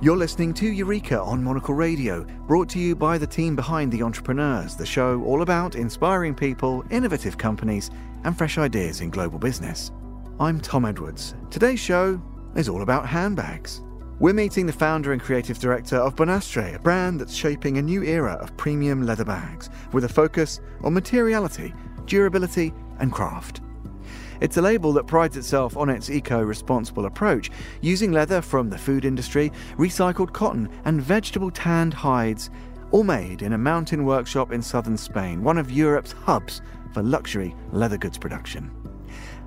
You're listening to Eureka on Monocle Radio, brought to you by the team behind The Entrepreneurs, the show all about inspiring people, innovative companies, and fresh ideas in global business. I'm Tom Edwards. Today's show is all about handbags. We're meeting the founder and creative director of Bonastre, a brand that's shaping a new era of premium leather bags with a focus on materiality, durability, and craft. It's a label that prides itself on its eco responsible approach, using leather from the food industry, recycled cotton, and vegetable tanned hides, all made in a mountain workshop in southern Spain, one of Europe's hubs for luxury leather goods production.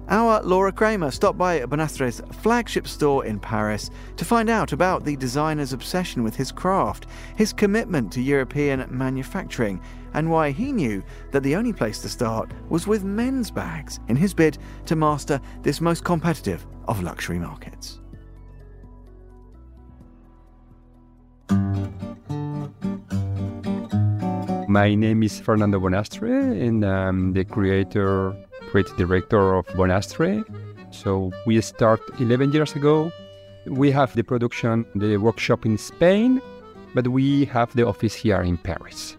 Our Laura Kramer stopped by Bonastre's flagship store in Paris to find out about the designer's obsession with his craft, his commitment to European manufacturing, and why he knew that the only place to start was with men's bags in his bid to master this most competitive of luxury markets. My name is Fernando Bonastre, and I'm the creator creative director of Bonastre. So we start 11 years ago. We have the production, the workshop in Spain, but we have the office here in Paris.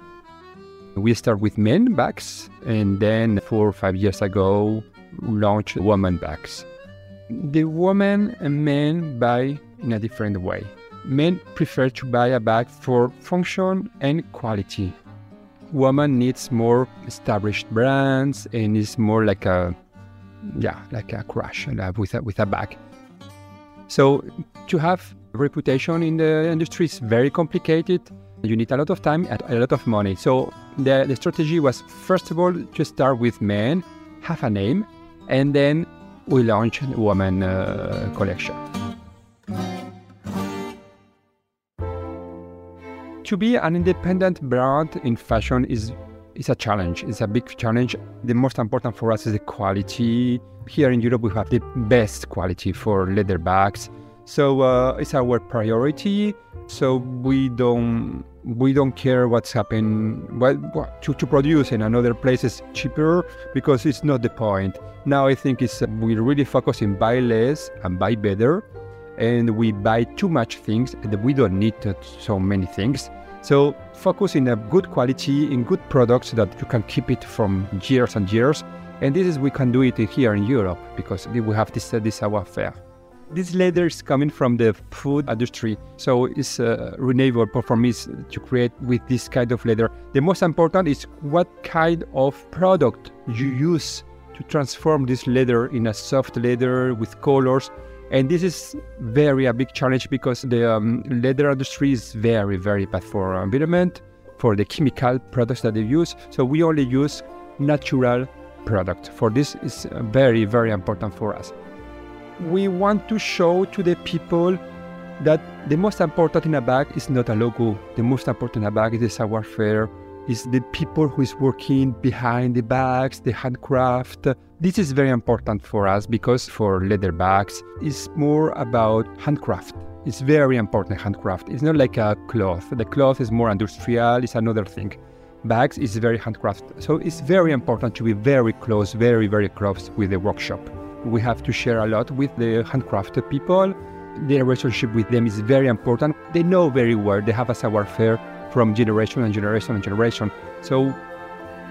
We start with men bags, and then four or five years ago, launched woman bags. The women and men buy in a different way. Men prefer to buy a bag for function and quality woman needs more established brands and is more like a yeah like a crush with a, with a bag so to have reputation in the industry is very complicated you need a lot of time and a lot of money so the, the strategy was first of all to start with men have a name and then we launch woman uh, collection to be an independent brand in fashion is is a challenge. It's a big challenge. The most important for us is the quality. Here in Europe, we have the best quality for leather bags, so uh, it's our priority. So we don't we don't care what's happening. What, what to, to produce in another place is cheaper because it's not the point. Now I think it's we really focus in buy less and buy better, and we buy too much things and we don't need so many things. So focus in a good quality, in good products that you can keep it from years and years. And this is we can do it here in Europe because we have this this savoir-faire. This leather is coming from the food industry, so it's uh, renewable for me to create with this kind of leather. The most important is what kind of product you use to transform this leather in a soft leather with colors and this is very a big challenge because the um, leather industry is very, very bad for environment, for the chemical products that they use. So we only use natural product. For this is very, very important for us. We want to show to the people that the most important in a bag is not a logo. The most important in a bag is the savoir-faire, is the people who is working behind the bags, the handcraft. This is very important for us because for leather bags, it's more about handcraft. It's very important handcraft. It's not like a cloth. The cloth is more industrial, it's another thing. Bags is very handcraft. So it's very important to be very close, very, very close with the workshop. We have to share a lot with the handcrafted people. The relationship with them is very important. They know very well, they have a savoir-faire from generation and generation and generation. So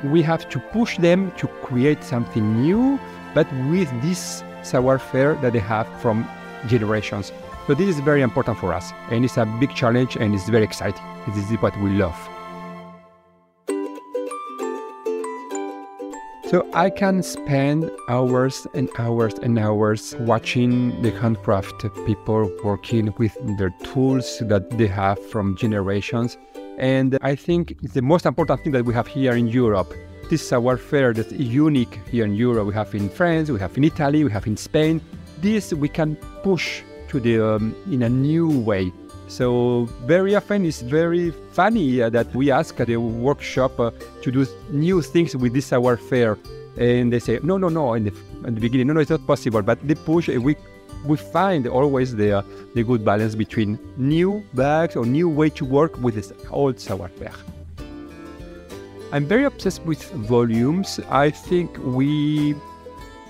we have to push them to create something new, but with this savoir-faire that they have from generations. So this is very important for us, and it's a big challenge, and it's very exciting. This is what we love. So I can spend hours and hours and hours watching the handcraft people working with their tools that they have from generations and I think it's the most important thing that we have here in Europe. This savoir-faire that's unique here in Europe. We have in France, we have in Italy, we have in Spain. This we can push to the um, in a new way. So very often it's very funny uh, that we ask at the workshop uh, to do new things with this savoir-faire, and they say no, no, no. In the, in the beginning, no, no, it's not possible. But they push. And We we find always the, the good balance between new bags or new way to work with this old savoir-faire. I'm very obsessed with volumes. I think we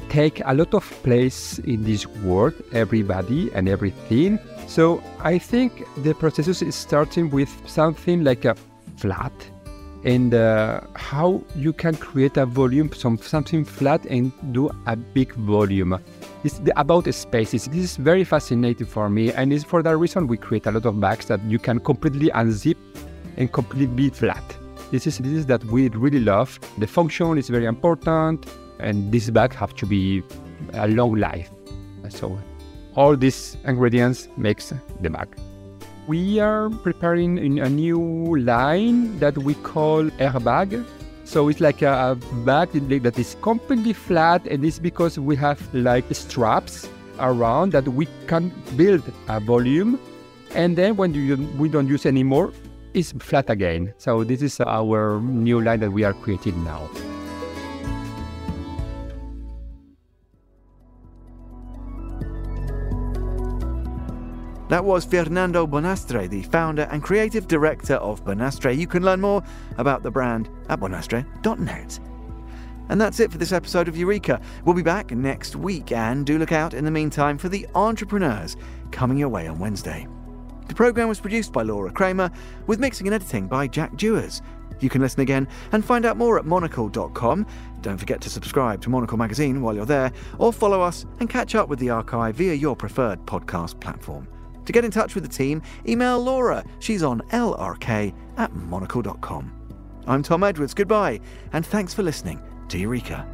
take a lot of place in this world, everybody and everything. So I think the processus is starting with something like a flat and uh, how you can create a volume from something flat and do a big volume. It's the, about spaces. This is very fascinating for me, and it's for that reason we create a lot of bags that you can completely unzip and completely be flat. This is this is that we really love. The function is very important, and this bag have to be a long life. So all these ingredients makes the bag. We are preparing a new line that we call airbag. So it's like a, bag that is completely flat, and it's because we have like straps around that we can build a volume, and then when you, we don't use anymore, it's flat again. So this is our new line that we are creating now. That was Fernando Bonastre, the founder and creative director of Bonastre. You can learn more about the brand at bonastre.net. And that's it for this episode of Eureka. We'll be back next week, and do look out in the meantime for the entrepreneurs coming your way on Wednesday. The programme was produced by Laura Kramer, with mixing and editing by Jack Jewers. You can listen again and find out more at monocle.com. Don't forget to subscribe to Monocle magazine while you're there, or follow us and catch up with the archive via your preferred podcast platform. To get in touch with the team, email Laura. She's on lrk at monocle.com. I'm Tom Edwards. Goodbye, and thanks for listening to Eureka.